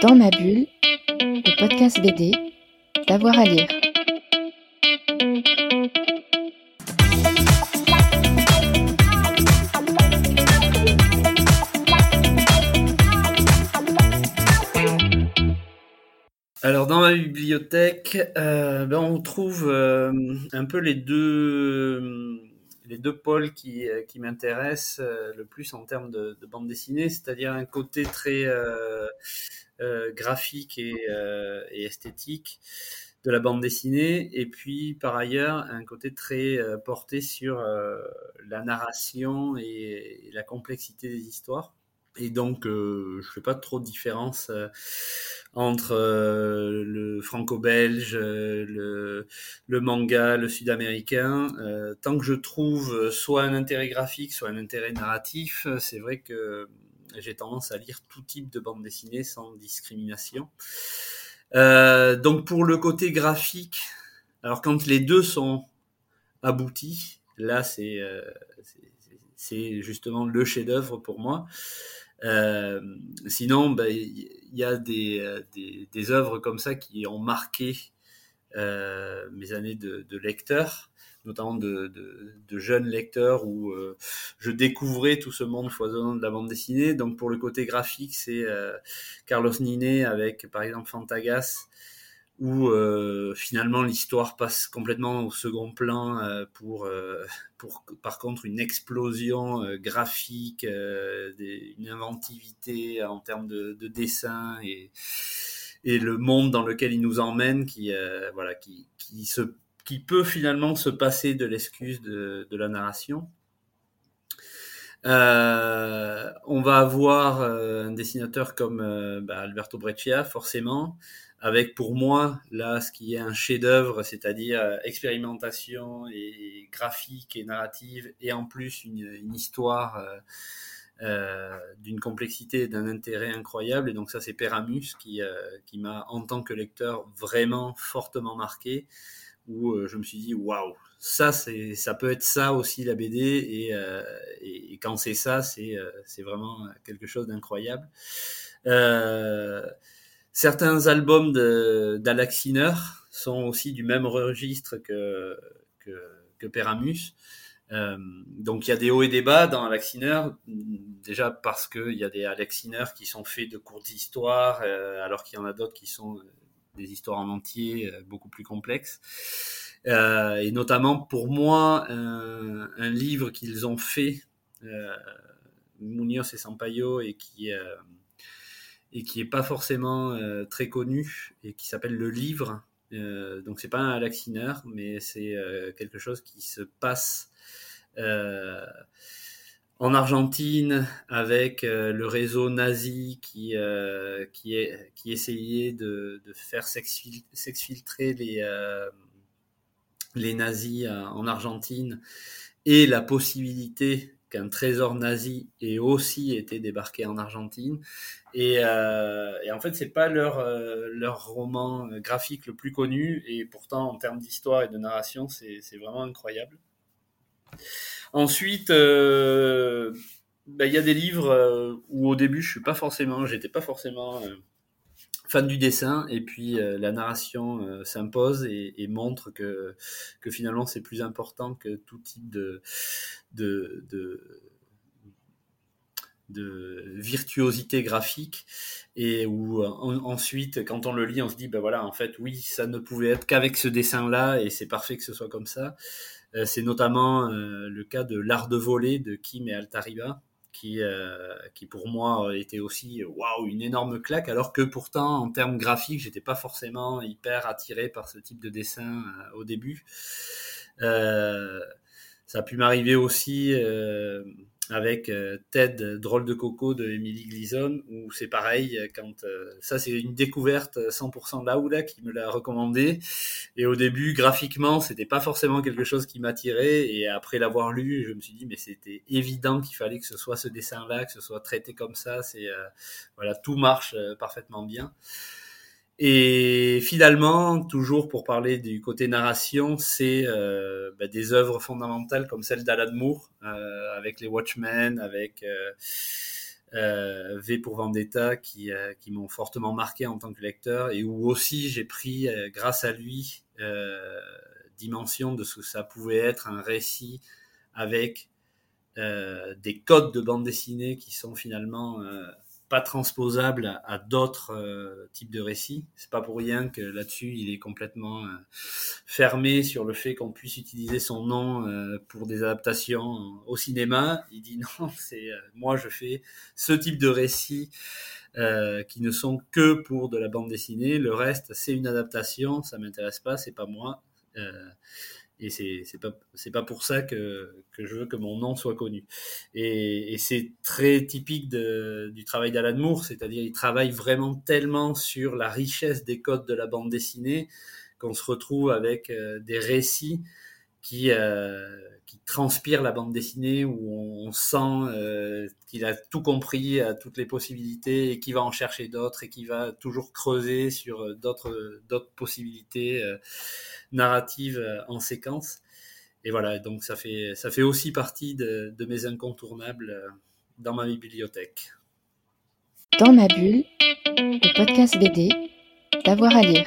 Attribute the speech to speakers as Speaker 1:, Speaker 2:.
Speaker 1: Dans ma bulle, le podcast BD, d'avoir à lire.
Speaker 2: Alors dans ma bibliothèque, euh, ben, on trouve euh, un peu les deux les deux pôles qui, euh, m'intéressent euh, le plus en termes de, bande dessinée, c'est-à-dire un côté très euh, graphique et, esthétique de la bande dessinée, et puis par ailleurs un côté très porté sur la narration et, la complexité des histoires. Et donc, euh, je fais pas trop de différence euh, entre euh, le franco-belge, le, le, manga, le sud-américain. tant que je trouve soit un intérêt graphique, soit un intérêt narratif, c'est vrai que j'ai tendance à lire tout type de bande dessinée sans discrimination. donc, pour le côté graphique, alors quand les deux sont aboutis, là, c'est justement le chef-d'œuvre pour moi. Euh, sinon, ben, il y a des, euh, des, des, œuvres comme ça qui ont marqué euh, mes années de, de, lecteur, notamment de, de, de jeunes lecteurs où euh, je découvrais tout ce monde foisonnant de la bande dessinée. Donc pour le côté graphique, c'est euh, Carlos Niné avec par exemple Fantagas où euh, finalement l'histoire passe complètement au second plan euh, pour, euh, pour par contre une explosion graphique, des, une inventivité en termes de, de, dessin et, et le monde dans lequel il nous emmène qui voilà qui, qui se qui peut finalement se passer de l'excuse de, de la narration. Euh, on va avoir un dessinateur comme bah, Alberto Breccia, forcément, avec pour moi là ce qui est un chef-d'œuvre, c'est-à-dire euh, expérimentation et graphique et narrative, et en plus une, une histoire euh, euh, d'une complexité et d'un intérêt incroyable. Et donc ça, c'est Péramus qui, euh, qui m'a, en tant que lecteur, vraiment fortement marqué, où euh, je me suis dit waouh, ça c'est, ça peut être ça aussi la BD, et, et, et quand c'est ça, c'est, c'est vraiment quelque chose d'incroyable. Euh, Certains albums d'Alaxiner sont aussi du même registre que, que, que Peramus. Euh, donc il y a des hauts et des bas dans Alaxiner, déjà parce qu'il y a des Alaxiner qui sont faits de courtes histoires, euh, alors qu'il y en a d'autres qui sont des histoires en entier euh, beaucoup plus complexes. Euh, et notamment pour moi, un, un livre qu'ils ont fait, euh, Munoz et Sampaio, et qui et qui est pas forcément euh, très connu et qui s'appelle le livre. Euh, donc c'est pas un Alaxiner, mais c'est euh, quelque chose qui se passe euh, en Argentine avec le réseau nazi qui qui est essayait de, de faire s'exfiltrer les les nazis en Argentine et la possibilité qu'un trésor nazi ait aussi été débarqué en Argentine. Et, euh, en fait, c'est pas leur, euh, leur roman graphique le plus connu, et pourtant, en termes d'histoire et de narration, c'est vraiment incroyable. Ensuite, euh, ben, il y a des livres euh, où au début, je suis pas forcément, j'étais pas forcément euh, fan du dessin et puis euh, la narration euh, s'impose et, montre que, finalement c'est plus important que tout type de, virtuosité graphique. Et où en, ensuite quand on le lit on se dit ben voilà en fait oui ça ne pouvait être qu'avec ce dessin là et c'est parfait que ce soit comme ça. Euh, c'est notamment le cas de l'art de voler de Kim et Altariba qui, euh, qui pour moi était aussi waouh une énorme claque, alors que pourtant en termes graphiques, j'étais pas forcément hyper attiré par ce type de dessin euh, au début. Euh, ça a pu m'arriver aussi euh, avec euh, Ted, drôle de coco de Emily Gleason, où c'est pareil, quand euh, ça c'est une découverte 100% de Laoula qui me l'a recommandé. Et au début, graphiquement, c'était pas forcément quelque chose qui m'attirait. Et après l'avoir lu, je me suis dit, mais c'était évident qu'il fallait que ce soit ce dessin-là, que ce soit traité comme ça. C'est euh, voilà, tout marche parfaitement bien. Et finalement, toujours pour parler du côté narration, c'est euh, bah, des œuvres fondamentales comme celle d'Alan Moore, euh, avec les Watchmen, avec euh, euh, V pour Vendetta qui, euh, qui m'ont fortement marqué en tant que lecteur et où aussi j'ai pris, euh, grâce à lui, dimension de ce que ça pouvait être un récit avec des codes de bande dessinée qui sont finalement pas transposable à, d'autres euh, types de récits. C'est pas pour rien que là-dessus il est complètement euh, fermé sur le fait qu'on puisse utiliser son nom euh, pour des adaptations au cinéma. Il dit non, c'est moi je fais ce type de récits qui ne sont que pour de la bande dessinée. Le reste c'est une adaptation, ça m'intéresse pas, c'est pas moi. Et c'est c'est pas c'est pas pour ça que que je veux que mon nom soit connu. Et, et c'est très typique de, du travail d'Alan Moore, c'est-à-dire il travaille vraiment tellement sur la richesse des codes de la bande dessinée qu'on se retrouve avec euh, des récits qui euh, qui transpirent la bande dessinée où on, sent euh, qu'il a tout compris à toutes les possibilités et qu'il va en chercher d'autres et qu'il va toujours creuser sur d'autres d'autres possibilités euh, narratives euh, en séquence. Et voilà, donc ça fait ça fait aussi partie de, de mes incontournables euh, dans ma bibliothèque.
Speaker 1: Dans ma bulle, le podcast BD, d'avoir à lire.